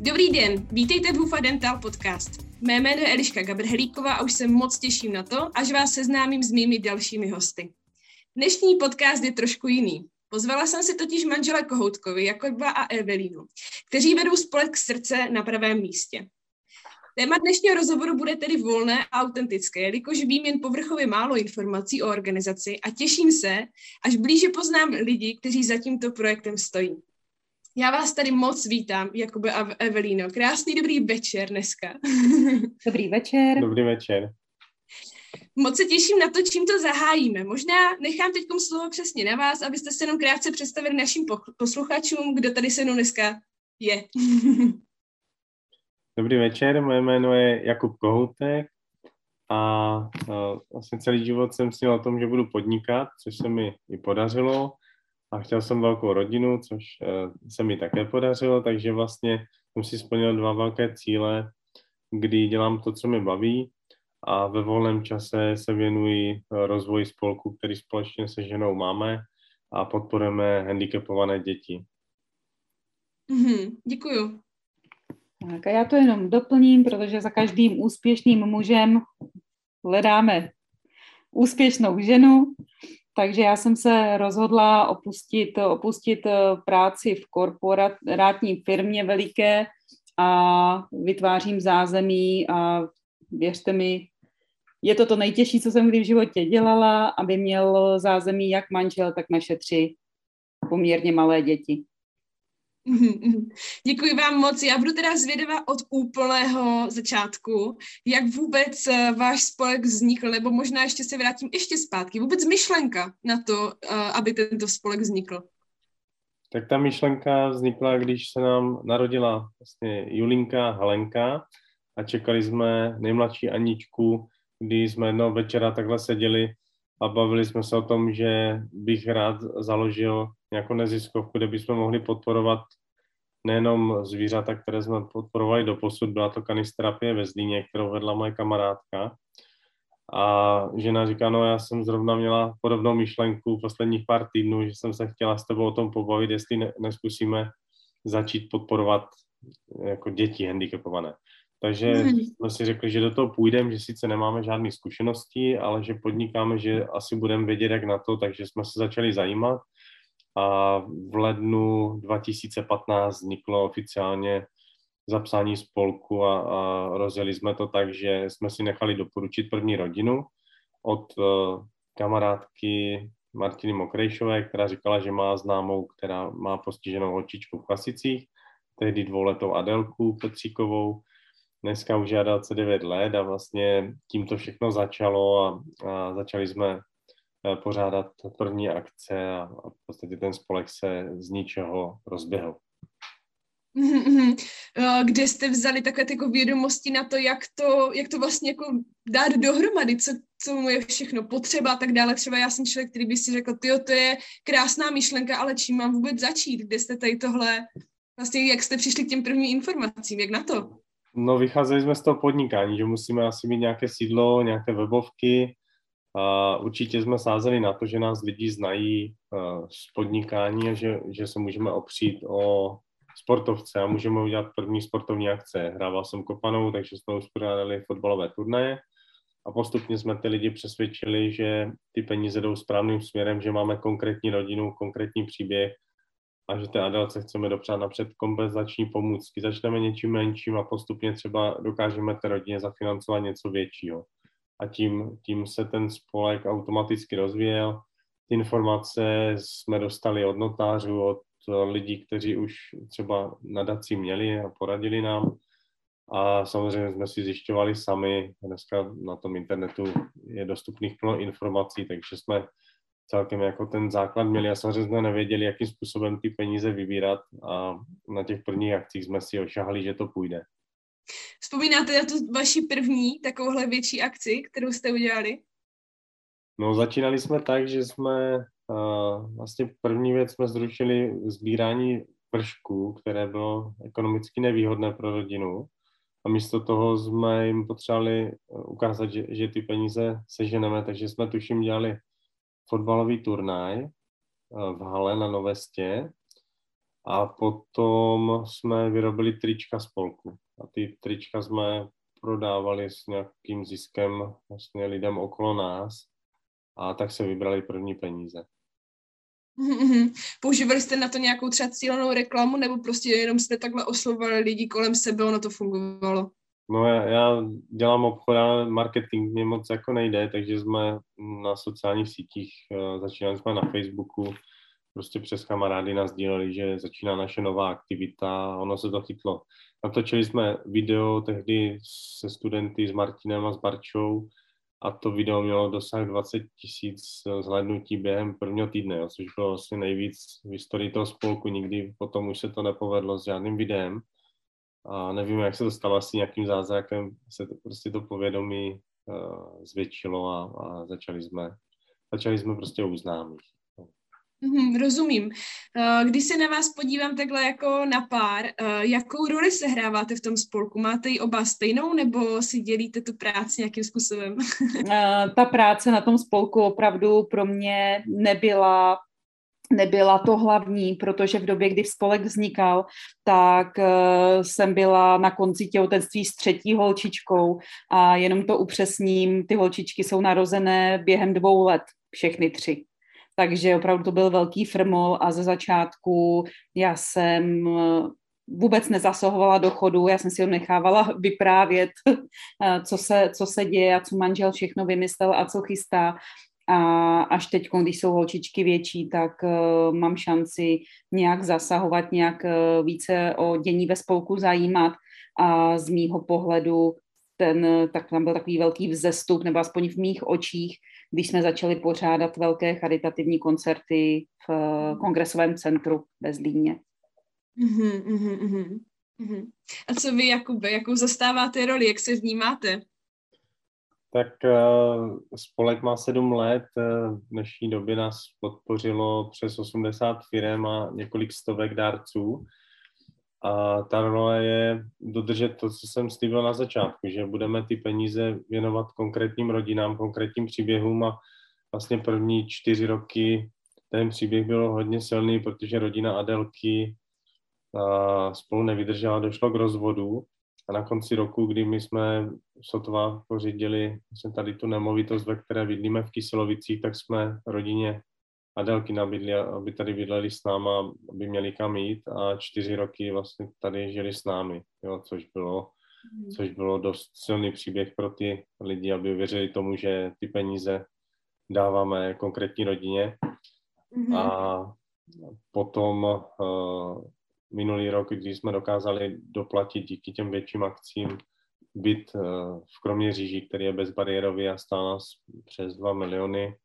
Dobrý den, vítejte v Hufa Dental Podcast. Mé jméno je Eliška Gabrhelíková a už se moc těším na to, až vás seznámím s mými dalšími hosty. Dnešní podcast je trošku jiný. Pozvala jsem si totiž manžele Kohoutkovi, Jakoba a Evelínu, kteří vedou spolek srdce na pravém místě. Téma dnešního rozhovoru bude tedy volné a autentické, jelikož vím jen povrchově málo informací o organizaci a těším se, až blíže poznám lidi, kteří za tímto projektem stojí. Já vás tady moc vítám, Jakube a Evelíno. Krásný dobrý večer dneska. Dobrý večer. Dobrý večer. Moc se těším na to, čím to zahájíme. Možná nechám teď slovo přesně na vás, abyste se jenom krátce představili našim posluchačům, kdo tady se mnou dneska je. Dobrý večer, moje jméno je Jakub Kohoutek a vlastně celý život jsem snil o tom, že budu podnikat, což se mi i podařilo a chtěl jsem velkou rodinu, což e, se mi také podařilo, takže vlastně jsem si splnil dva velké cíle, kdy dělám to, co mě baví a ve volném čase se věnuji e, rozvoji spolku, který společně se ženou máme a podporujeme handicapované děti. Mm-hmm, děkuju. Tak a já to jenom doplním, protože za každým úspěšným mužem hledáme úspěšnou ženu, takže já jsem se rozhodla opustit, opustit eh, práci v korporátní firmě veliké a vytvářím zázemí a věřte mi, je to to nejtěžší, co jsem kdy v životě dělala, aby měl zázemí jak manžel, tak naše tři poměrně malé děti. Děkuji vám moc. Já budu teda zvědavá od úplného začátku, jak vůbec eh, váš spolek vznikl, nebo možná ještě se vrátím ještě zpátky. Vůbec myšlenka na to, eh, aby tento spolek vznikl. Tak ta myšlenka vznikla, když se nám narodila vlastně Julinka Halenka a čekali jsme nejmladší Aničku, kdy jsme jednoho večera takhle seděli a bavili jsme se o tom, že bych rád založil nějakou neziskovku, kde bychom mohli podporovat nejenom zvířata, které jsme podporovali do posud, byla to kanisterapie ve Zlíně, kterou vedla moje kamarádka. A žena říká, no já jsem zrovna měla podobnou myšlenku posledních pár týdnů, že jsem se chtěla s tebou o tom pobavit, jestli ne, neskusíme začít podporovat jako děti handicapované. Takže mm. jsme si řekli, že do toho půjdeme, že sice nemáme žádné zkušenosti, ale že podnikáme, že asi budeme vědět, jak na to, takže jsme se začali zajímat a v lednu 2015 vzniklo oficiálně zapsání spolku a, a rozjeli jsme to tak, že jsme si nechali doporučit první rodinu od uh, kamarádky Martiny Mokrejšové, která říkala, že má známou, která má postiženou holčičku v Klasicích, tehdy dvouletou Adelku Petříkovou, dneska už je 29 let a vlastně tím to všechno začalo a, a začali jsme pořádat první akce a, v podstatě ten spolek se z ničeho rozběhl. Eh, kde jste vzali takové jako vědomosti na to, jak to, jak to vlastně jako dát dohromady, co, co mu je všechno potřeba a tak dále. Třeba já jsem člověk, který by si řekl, ty to je krásná myšlenka, ale čím mám vůbec začít? Kde jste tady tohle, vlastně jak jste přišli k těm prvním informacím, jak na to? No vycházeli jsme z toho podnikání, že musíme asi mít nějaké sídlo, nějaké webovky, a určitě jsme sázeli na to, že nás lidi znají uh, z podnikání a že, že se můžeme opřít o sportovce a můžeme udělat první sportovní akce. Hrával jsem kopanou, takže jsme uspořádali fotbalové turnaje a postupně jsme ty lidi přesvědčili, že ty peníze jdou správným směrem, že máme konkrétní rodinu, konkrétní příběh a že té Adelce chceme dopřát napřed kompenzační pomůcky. Začneme něčím menším a postupně třeba dokážeme té rodině zafinancovat něco většího a tím, tím se ten spolek automaticky rozvíjel. Ty informace jsme dostali od notářů, od lidí, kteří už třeba nadací měli a poradili nám. A samozřejmě jsme si zjišťovali sami, dneska na tom internetu je dostupných plno informací, takže jsme celkem jako ten základ měli a samozřejmě jsme nevěděli, jakým způsobem ty peníze vybírat a na těch prvních akcích jsme si ošahali, že to půjde. Vzpomínáte na tu vaši první takovouhle větší akci, kterou jste udělali? No, začínali jsme tak, že jsme uh, vlastně první věc jsme zrušili sbírání vršků, které bylo ekonomicky nevýhodné pro rodinu. A místo toho jsme jim potřebovali ukázat, že, že ty peníze seženeme, takže jsme tuším dělali fotbalový turnaj v hale na Novestě A potom jsme vyrobili trička spolku. A ty trička jsme prodávali s nějakým ziskem vlastně lidem okolo nás. A tak se vybrali první peníze. Používali jste na to nějakou třeba cílenou reklamu, nebo prostě jenom jste takhle oslovovali lidi kolem sebe, ono to fungovalo? No já, já dělám obchod, ale marketing mě moc jako nejde, takže jsme na sociálních sítích, uh, začínali jsme na Facebooku, prostě přes kamarády nás díleli, že začíná naše nová aktivita, ono se to chytlo. Natočili jsme video tehdy se studenty s Martinem a s Barčou a to video mělo dosah 20 tisíc zhlédnutí během prvního týdne, jo, což bylo vlastně nejvíc v historii toho spolku. Nikdy potom už se to nepovedlo s žádným videem a nevím, jak se to stalo, asi nějakým zázrakem se to, prostě to povědomí uh, zvětšilo a, a začali jsme, začali jsme prostě uznámit. Mm, rozumím. Eh, když se na vás podívám takhle jako na pár, eh, jakou roli se hráváte v tom spolku? Máte ji oba stejnou nebo si dělíte tu práci nějakým způsobem? Ta práce na tom spolku opravdu pro mě nebyla nebyla to hlavní, protože v době, kdy spolek vznikal, tak jsem byla na konci těhotenství s třetí holčičkou a jenom to upřesním, ty holčičky jsou narozené během dvou let, všechny tři. Takže opravdu to byl velký frmol a ze začátku já jsem uh, vůbec nezasahovala do chodu, já jsem si ho nechávala vyprávět, uh, co se, co se děje a co manžel všechno vymyslel a co chystá. A až teď, když jsou holčičky větší, tak uh, mám šanci nějak zasahovat, nějak uh, více o dění ve spolku zajímat. A z mýho pohledu ten, tak tam byl takový velký vzestup, nebo aspoň v mých očích, když jsme začali pořádat velké charitativní koncerty v uh, kongresovém centru ve Zlíně. Mm-hmm, mm-hmm, mm-hmm. A co vy, Jakube, jakou zastáváte roli, jak se vnímáte? Tak uh, spolek má sedm let, v dnešní době nás podpořilo přes 80 firm a několik stovek dárců. A ta role je dodržet to, co jsem slíbil na začátku, že budeme ty peníze věnovat konkrétním rodinám, konkrétním příběhům a vlastně první čtyři roky ten příběh byl hodně silný, protože rodina Adelky spolu nevydržela, došlo k rozvodu a na konci roku, kdy my jsme sotva pořídili vlastně tady tu nemovitost, ve které bydlíme v Kyselovicích, tak jsme rodině Adelky nabídli, aby tady bydleli s náma, aby měli kam jít a čtyři roky vlastně tady žili s námi, jo, což bylo mm. což bylo dost silný příběh pro ty lidi, aby věřili tomu, že ty peníze dáváme konkrétní rodině. Mm-hmm. A potom uh, minulý rok, když jsme dokázali doplatit díky těm větším akcím byt uh, v Kroměříži, který je bezbariérový a stál nás přes 2 miliony,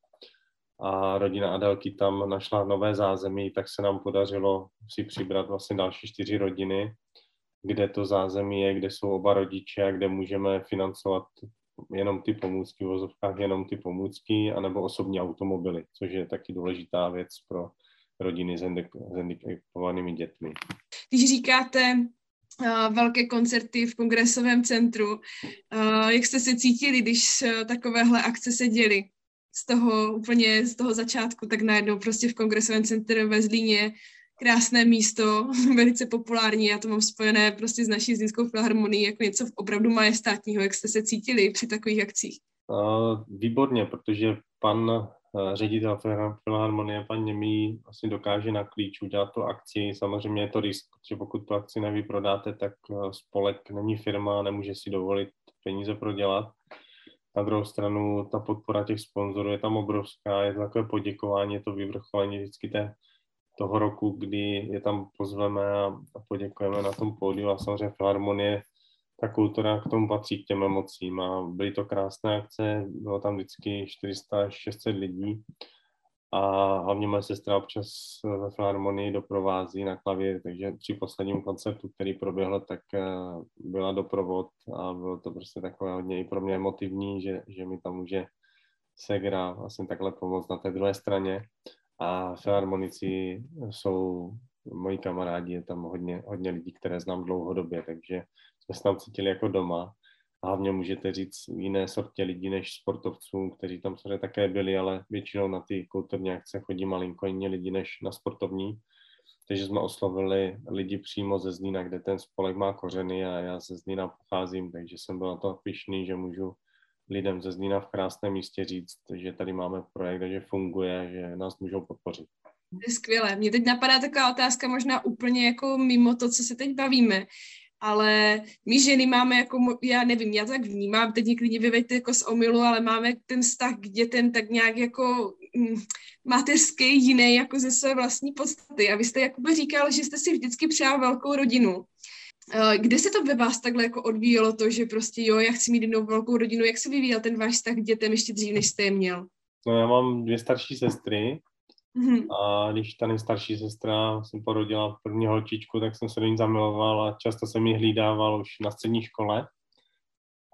a rodina Adelky tam našla nové zázemí, tak se nám podařilo si přibrat vlastně další čtyři rodiny, kde to zázemí je, kde jsou oba rodiče a kde můžeme financovat jenom ty pomůcky, v vozovkách jenom ty pomůcky, anebo osobní automobily, což je taky důležitá věc pro rodiny s handicapovanými dětmi. Když říkáte uh, velké koncerty v kongresovém centru, uh, jak jste se cítili, když uh, takovéhle akce se děly? Z toho úplně z toho začátku, tak najednou prostě v kongresovém centru ve Zlíně krásné místo, velice populární, já to mám spojené prostě s naší zlínskou filharmonií jako něco opravdu majestátního, jak jste se cítili při takových akcích? Uh, výborně, protože pan uh, ředitel filharmonie, pan Němý, vlastně dokáže na klíč udělat tu akci. Samozřejmě je to risk, protože pokud tu akci nevyprodáte, tak uh, spolek není firma, nemůže si dovolit peníze prodělat. Na druhou stranu ta podpora těch sponzorů je tam obrovská, je to takové poděkování, je to vyvrcholení vždycky té, toho roku, kdy je tam pozveme a, a poděkujeme na tom pódiu a samozřejmě Filharmonie, ta kultura k tomu patří k těm emocím a byly to krásné akce, bylo tam vždycky 400 až 600 lidí a hlavně moje sestra občas ve Filharmonii doprovází na klavír, takže při posledním koncertu, který proběhl, tak eh, byla doprovod a bylo to prostě takové hodně i pro mě emotivní, že, že mi tam může Segra vlastně takhle pomoct na té druhé straně. A filharmonici jsou moji kamarádi, je tam hodně, hodně lidí, které znám dlouhodobě, takže jsme se tam cítili jako doma hlavně můžete říct jiné sortě lidí než sportovcům, kteří tam samozřejmě také byli, ale většinou na ty kulturní akce chodí malinko jiní lidi než na sportovní. takže jsme oslovili lidi přímo ze Zlína, kde ten spolek má kořeny a já ze Zlína pocházím, takže jsem byl na to pišný, že můžu lidem ze Zlína v krásném místě říct, že tady máme projekt že funguje, že nás můžou podpořit. To je skvělé. Mě teď napadá taková otázka možná úplně jako mimo to, co se teď bavíme, ale my ženy máme jako, já nevím, já tak vnímám, teď někdy vyveďte jako z omilu, ale máme ten vztah k dětem tak nějak jako mm, mateřský jiný jako ze své vlastní podstaty. A vy jste jakoby říkal, že jste si vždycky přál velkou rodinu. Eh, kde se to ve vás takhle jako odvíjelo to, že prostě jo, já chci mít jednou velkou rodinu, jak se vyvíjel ten váš vztah k dětem ještě dřív, než jste je měl? No já mám dvě starší sestry mm-hmm. a když ta nejstarší sestra jsem porodila první holčičku, tak jsem se do ní zamiloval a často jsem ji hlídával už na střední škole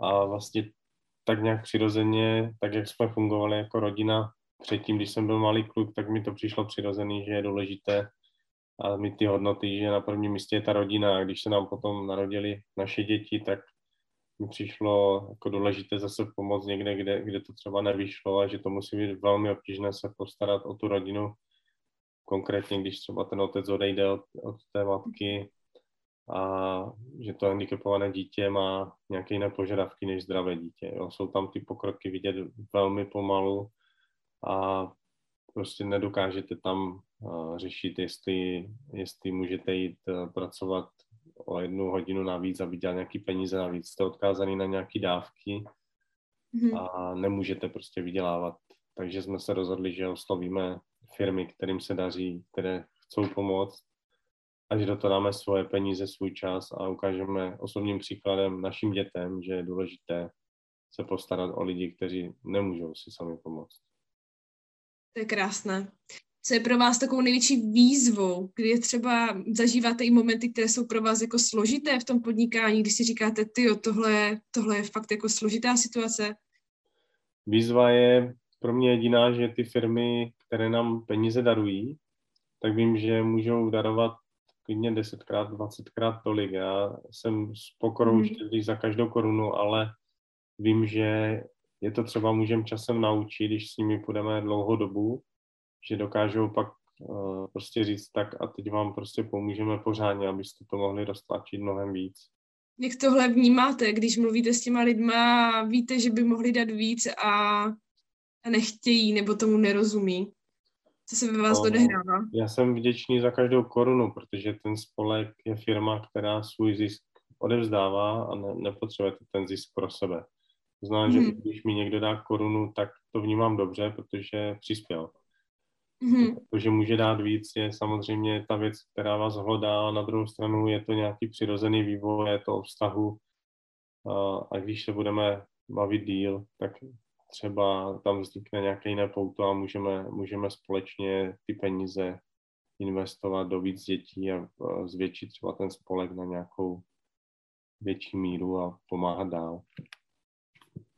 a vlastně tak nějak přirozeně, tak jak jsme fungovali jako rodina předtím, když jsem byl malý kluk, tak mi to přišlo přirozený, že je důležité a mít ty hodnoty, že na prvním místě je ta rodina a když se nám potom narodili naše děti, tak mi přišlo jako důležité zase pomoct někde, kde, kde to třeba nevyšlo a že to musí být velmi obtížné se postarat o tu rodinu, konkrétně když třeba ten otec odejde od, od té matky a že to handicapované dítě má nějaké jiné požadavky než zdravé dítě. Jo. Jsou tam ty pokroky vidět velmi pomalu a prostě nedokážete tam uh, řešit, jestli, jestli můžete jít uh, pracovat o jednu hodinu navíc a vydělat nějaký peníze navíc. Jste odkázaný na nějaké dávky mm-hmm. a nemůžete prostě vydělávat. Takže jsme se rozhodli, že oslovíme firmy, kterým se daří, které chcou pomoct a že do toho dáme svoje peníze, svůj čas a ukážeme osobním příkladem našim dětem, že je důležité se postarat o lidi, kteří nemůžou si sami pomoct. To je krásné. Co je pro vás takovou největší výzvou, kdy je třeba zažíváte i momenty, které jsou pro vás jako složité v tom podnikání, když si říkáte, ty, tohle, tohle je fakt jako složitá situace? Výzva je pro mě jediná, že ty firmy, které nám peníze darují, tak vím, že můžou darovat klidně 10krát, 20krát tolik. Já jsem s pokorou mm. štědrý za každou korunu, ale vím, že je to třeba můžeme časem naučit, když s nimi půjdeme dlouhou dobu, že dokážou pak uh, prostě říct tak a teď vám prostě pomůžeme pořádně, abyste to mohli roztlačit mnohem víc. Jak tohle vnímáte, když mluvíte s těma lidma a víte, že by mohli dát víc a, a nechtějí nebo tomu nerozumí? Co se ve vás no, odehrává? Já jsem vděčný za každou korunu, protože ten spolek je firma, která svůj zisk odevzdává a ne, nepotřebuje ten zisk pro sebe. To znamená, mm. že když mi někdo dá korunu, tak to vnímám dobře, protože přispěl. Mm. To, může dát víc, je samozřejmě ta věc, která vás hlodá, na druhou stranu je to nějaký přirozený vývoj, je to o vztahu a, a když se budeme bavit díl, tak třeba tam vznikne nějaké jiné pouto a můžeme, můžeme společně ty peníze investovat do víc dětí a zvětšit třeba ten spolek na nějakou větší míru a pomáhat dál.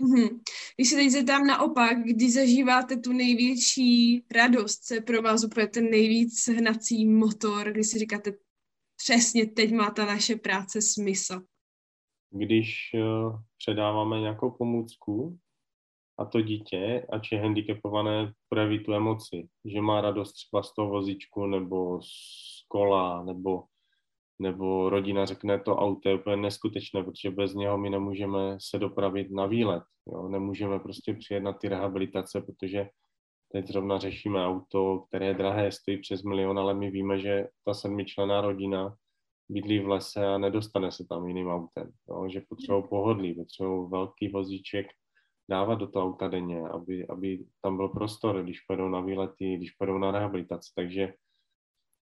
Mm-hmm. Když se teď zeptám naopak, kdy zažíváte tu největší radost, co je pro vás úplně ten nejvíc hnací motor, kdy si říkáte, přesně teď má ta naše práce smysl? Když uh, předáváme nějakou pomůcku a to dítě, ať je handicapované, projeví tu emoci, že má radost třeba z toho vozičku nebo z kola nebo nebo rodina řekne, to auto je úplně neskutečné, protože bez něho my nemůžeme se dopravit na výlet. Jo? Nemůžeme prostě přijet na ty rehabilitace, protože teď zrovna řešíme auto, které je drahé, stojí přes milion, ale my víme, že ta sedmičlená rodina bydlí v lese a nedostane se tam jiným autem. Jo? Že potřebují pohodlí, potřebují velký vozíček dávat do toho auta denně, aby, aby tam byl prostor, když půjdou na výlety, když půjdou na rehabilitaci. Takže,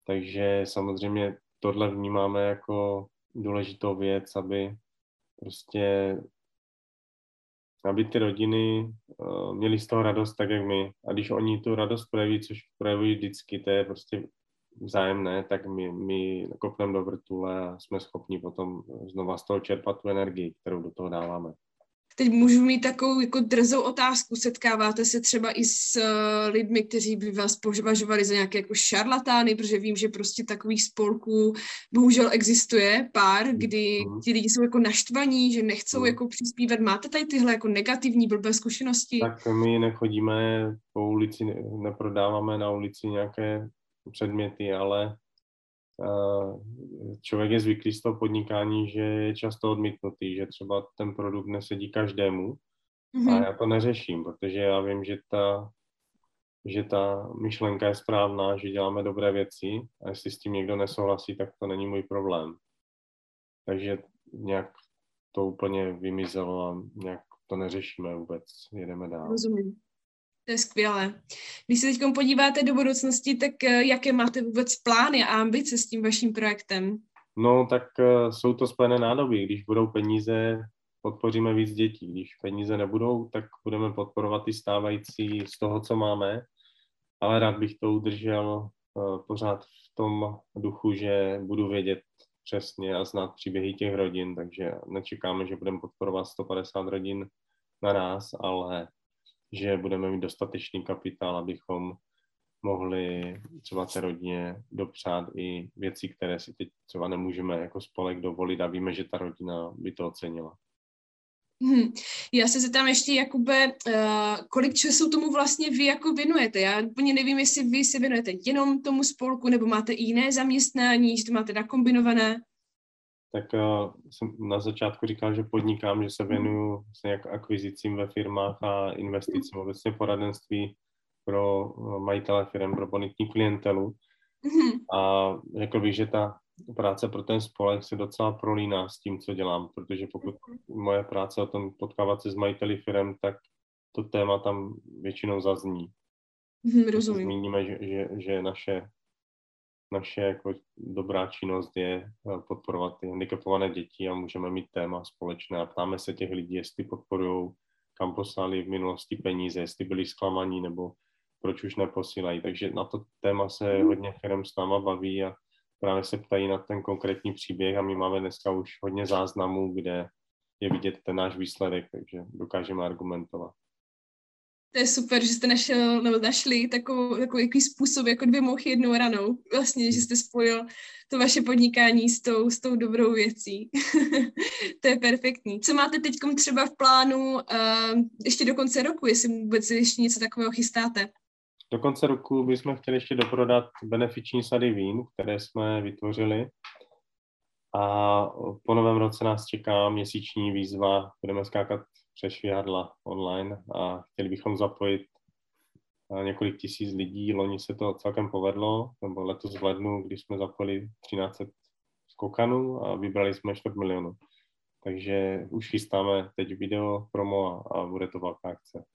takže samozřejmě tohle vnímáme jako důležitou věc, aby prostě aby ty rodiny uh, měly z toho radost tak, jak my. A když oni tu radost projeví, což projevují vždycky, to je prostě vzájemné, tak my, my kopneme do vrtule a jsme schopni potom znova z toho čerpat tu energii, kterou do toho dáváme. Teď můžu mít takovou jako drzou otázku. Setkáváte se třeba i s uh, lidmi, kteří by vás považovali za nějaké jako šarlatány, protože vím, že prostě takových spolků bohužel existuje pár, kdy mm. ti lidi jsou jako naštvaní, že nechcou mm. jako přispívat. Máte tady tyhle jako negativní blbé zkušenosti? Tak my nechodíme po ulici, neprodáváme na ulici nějaké předměty, ale člověk je zvyklý z toho podnikání, že je často odmítnutý, že třeba ten produkt nesedí každému. Mm-hmm. A já to neřeším, protože já vím, že ta, že ta myšlenka je správná, že děláme dobré věci a jestli s tím někdo nesouhlasí, tak to není můj problém. Takže nějak to úplně vymizelo a nějak to neřešíme vůbec, jedeme dál. Rozumím. To je skvělé. Když se teď podíváte do budoucnosti, tak eh, jaké máte vůbec plány a ambice s tím vaším projektem? No, tak uh, jsou to spojené nádoby. Když budou peníze, podpoříme víc dětí. Když peníze nebudou, tak budeme podporovat i stávající z toho, co máme. Ale rád bych to udržel uh, pořád v tom duchu, že budu vědět přesně a znát příběhy těch rodin, takže nečekáme, že budeme podporovat 150 rodin na nás, ale že budeme mít dostatečný kapitál, abychom mohli třeba té rodině dopřát i věci, které si teď třeba nemůžeme jako spolek dovolit a víme, že ta rodina by to ocenila. Hmm. Já se zeptám ještě, Jakube, uh, kolik času tomu vlastně vy jako věnujete? Já úplně nevím, jestli vy se věnujete jenom tomu spolku, nebo máte i jiné zaměstnání, že to máte nakombinované tak uh, jsem na začátku říkal, že podnikám, že se věnuju vlastně jak akvizicím ve firmách a investicím, obecně poradenství pro uh, majitele firm, pro bonitní klientelu. Mm-hmm. A řekl bych, že ta práce pro ten spolek se docela prolíná s tím, co dělám, protože pokud moje práce o tom potkávat se s majiteli firm, tak to téma tam většinou zazní. Mm, rozumím. Zmíníme, že, že, že naše naše jako dobrá činnost je eh, podporovat ty handicapované děti a můžeme mít téma společné a ptáme se těch lidí, jestli podporují, kam poslali v minulosti peníze, jestli byli zklamaní nebo proč už neposílají. Takže na to téma se mhm. hodně firm s náma baví a právě se ptají na ten konkrétní příběh a my máme dneska už hodně záznamů, kde je vidět ten náš výsledek, takže dokážeme argumentovat. To je super, že jste našel, nebo našli takovou, takový způsob, jako dvě mouchy jednou ranou. Vlastně, že jste spojil to vaše podnikání s tou, s tou dobrou věcí. to je perfektní. Co máte teď třeba v plánu uh, ještě do konce roku, jestli vůbec ještě něco takového chystáte? Do konce roku bychom chtěli ještě doprodat benefiční sady vín, které jsme vytvořili. A po novém roce nás čeká měsíční výzva. Budeme skákat přešvihadla online a chtěli bychom zapojit eh, několik tisíc lidí. Loni se to celkem povedlo, nebo letos v lednu, když jsme zapojili 13 skokanů a vybrali jsme 4 milionů. Takže už chystáme teď video promo a, a bude to velká akce.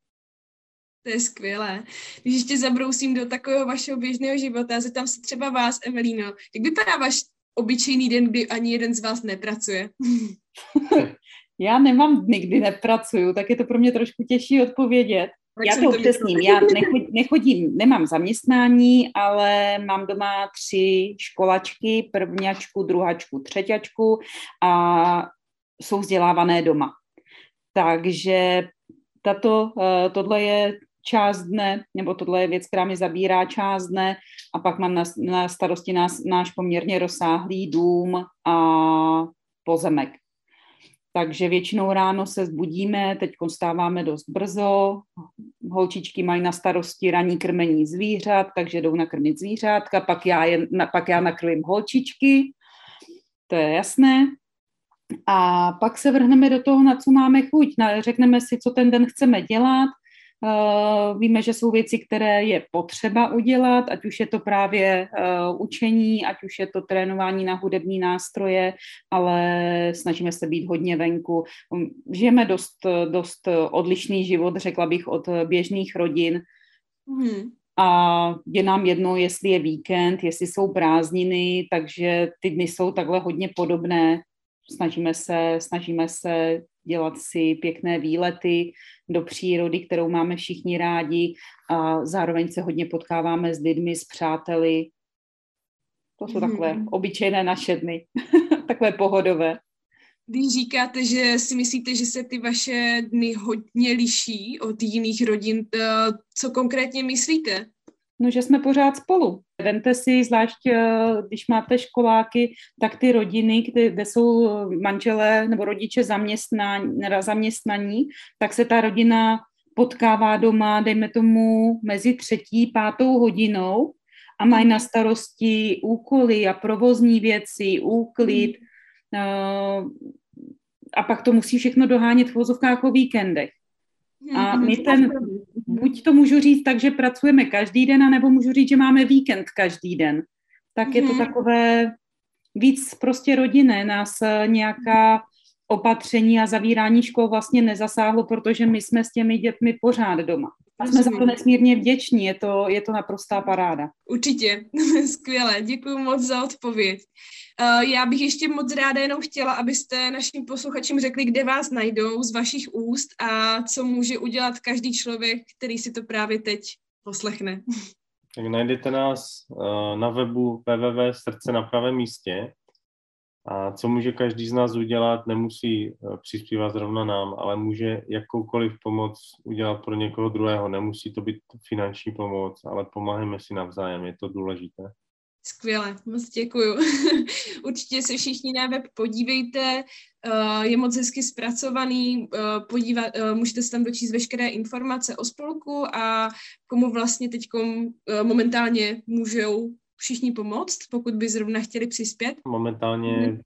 To je skvělé. Když ještě zabrousím do takového vašeho běžného života, zeptám se třeba vás, Evelino, jak vypadá váš obyčejný den, kdy ani jeden z vás nepracuje? Já nemám dny, kdy nepracuju, tak je to pro mě trošku těžší odpovědět. Tak já to upřesním, já nechodím, nechodím, nemám zaměstnání, ale mám doma tři školačky, prvňačku, druhačku, třeťačku a jsou vzdělávané doma. Takže tato, eh, tohle je část dne, nebo tohle je věc, která mi zabírá část dne a pak mám na, na starosti nás, náš poměrně rozsáhlý dům a pozemek. Takže většinou ráno se zbudíme, teď stáváme dost brzo, holčičky mají na starosti ranní krmení zvířat, takže jdou nakrmit zvířátka, pak já, je, pak já nakrmím holčičky, to je jasné. A pak se vrhneme do toho, na co máme chuť. Řekneme si, co ten den chceme dělat, víme, že jsou věci, které je potřeba udělat, ať už je to právě uh, učení, ať už je to trénování na hudební nástroje, ale snažíme se být hodně venku. Um, žijeme dost, dost odlišný život, řekla bych, od běžných rodin. Hmm. A je nám jedno, jestli je víkend, jestli jsou prázdniny, takže ty dny jsou takhle hodně podobné. Snažíme se, snažíme se dělat si pěkné výlety do přírody, kterou máme všichni rádi a zároveň se hodně potkáváme s lidmi, s přáteli. To jsou takové hmm. obyčejné naše dny, takové pohodové. Když říkáte, že si myslíte, že se ty vaše dny hodně liší od jiných rodin, co konkrétně myslíte? No, že jsme pořád spolu. Vemte si, zvlášť eh, když máte školáky, tak ty rodiny, kde, jsou manželé nebo rodiče zaměstnaní, zaměstnaní, tak se ta rodina potkává doma, dejme tomu, mezi třetí, pátou hodinou a mají na starosti úkoly a provozní věci, úklid uh, a pak to musí všechno dohánět v vozovkách o víkendech. A my ten, buď to můžu říct tak, že pracujeme každý den, anebo můžu říct, že máme víkend každý den. Tak je to mhm. takové víc prostě rodinné, nás nějaká opatření a zavírání škol vlastně nezasáhlo, protože my jsme s těmi dětmi pořád doma. A jsme za to nesmírně vděční, je to, je to naprostá paráda. Určitě, skvěle, děkuji moc za odpověď. Uh, já bych ještě moc ráda jenom chtěla, abyste našim posluchačům řekli, kde vás najdou z vašich úst a co může udělat každý člověk, který si to právě teď poslechne. Tak najdete nás uh, na webu www.srdce na pravém místě a co může každý z nás udělat, nemusí eh, přispívat zrovna nám, ale může jakoukoliv pomoc udělat pro někoho druhého. Nemusí to být finanční pomoc, ale pomáháme si navzájem, je to důležité. Skvěle, moc děkuju. Určitě se všichni na web podívejte, eh, je moc hezky zpracovaný, eh, podívat, můžete se tam dočíst veškeré informace o spolku a komu vlastně teď momentálně můžou všichni pomoct, pokud by zrovna chtěli přispět? Momentálně hmm.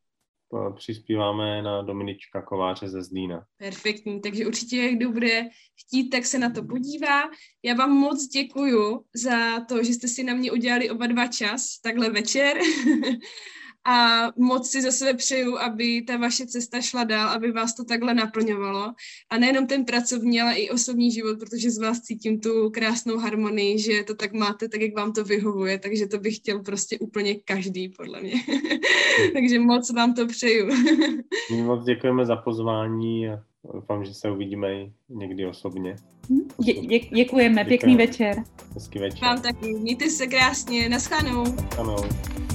přispíváme na Dominička Kováře ze Zlína. Perfektní, takže určitě, kdo bude chtít, tak se na to podívá. Já vám moc děkuju za to, že jste si na mě udělali oba dva čas, takhle večer. a moc si za sebe přeju, aby ta vaše cesta šla dál, aby vás to takhle naplňovalo. A nejenom ten pracovní, ale i osobní život, protože z vás cítím tu krásnou harmonii, že to tak máte, tak jak vám to vyhovuje, takže to bych chtěl prostě úplně každý, podle mě. takže moc vám to přeju. My moc děkujeme za pozvání a doufám, že se uvidíme někdy osobně. Dě, dě, děkujeme, pěkný večer. Hezký večer. Vám taky, mějte se krásně, naschledanou. Naschledanou.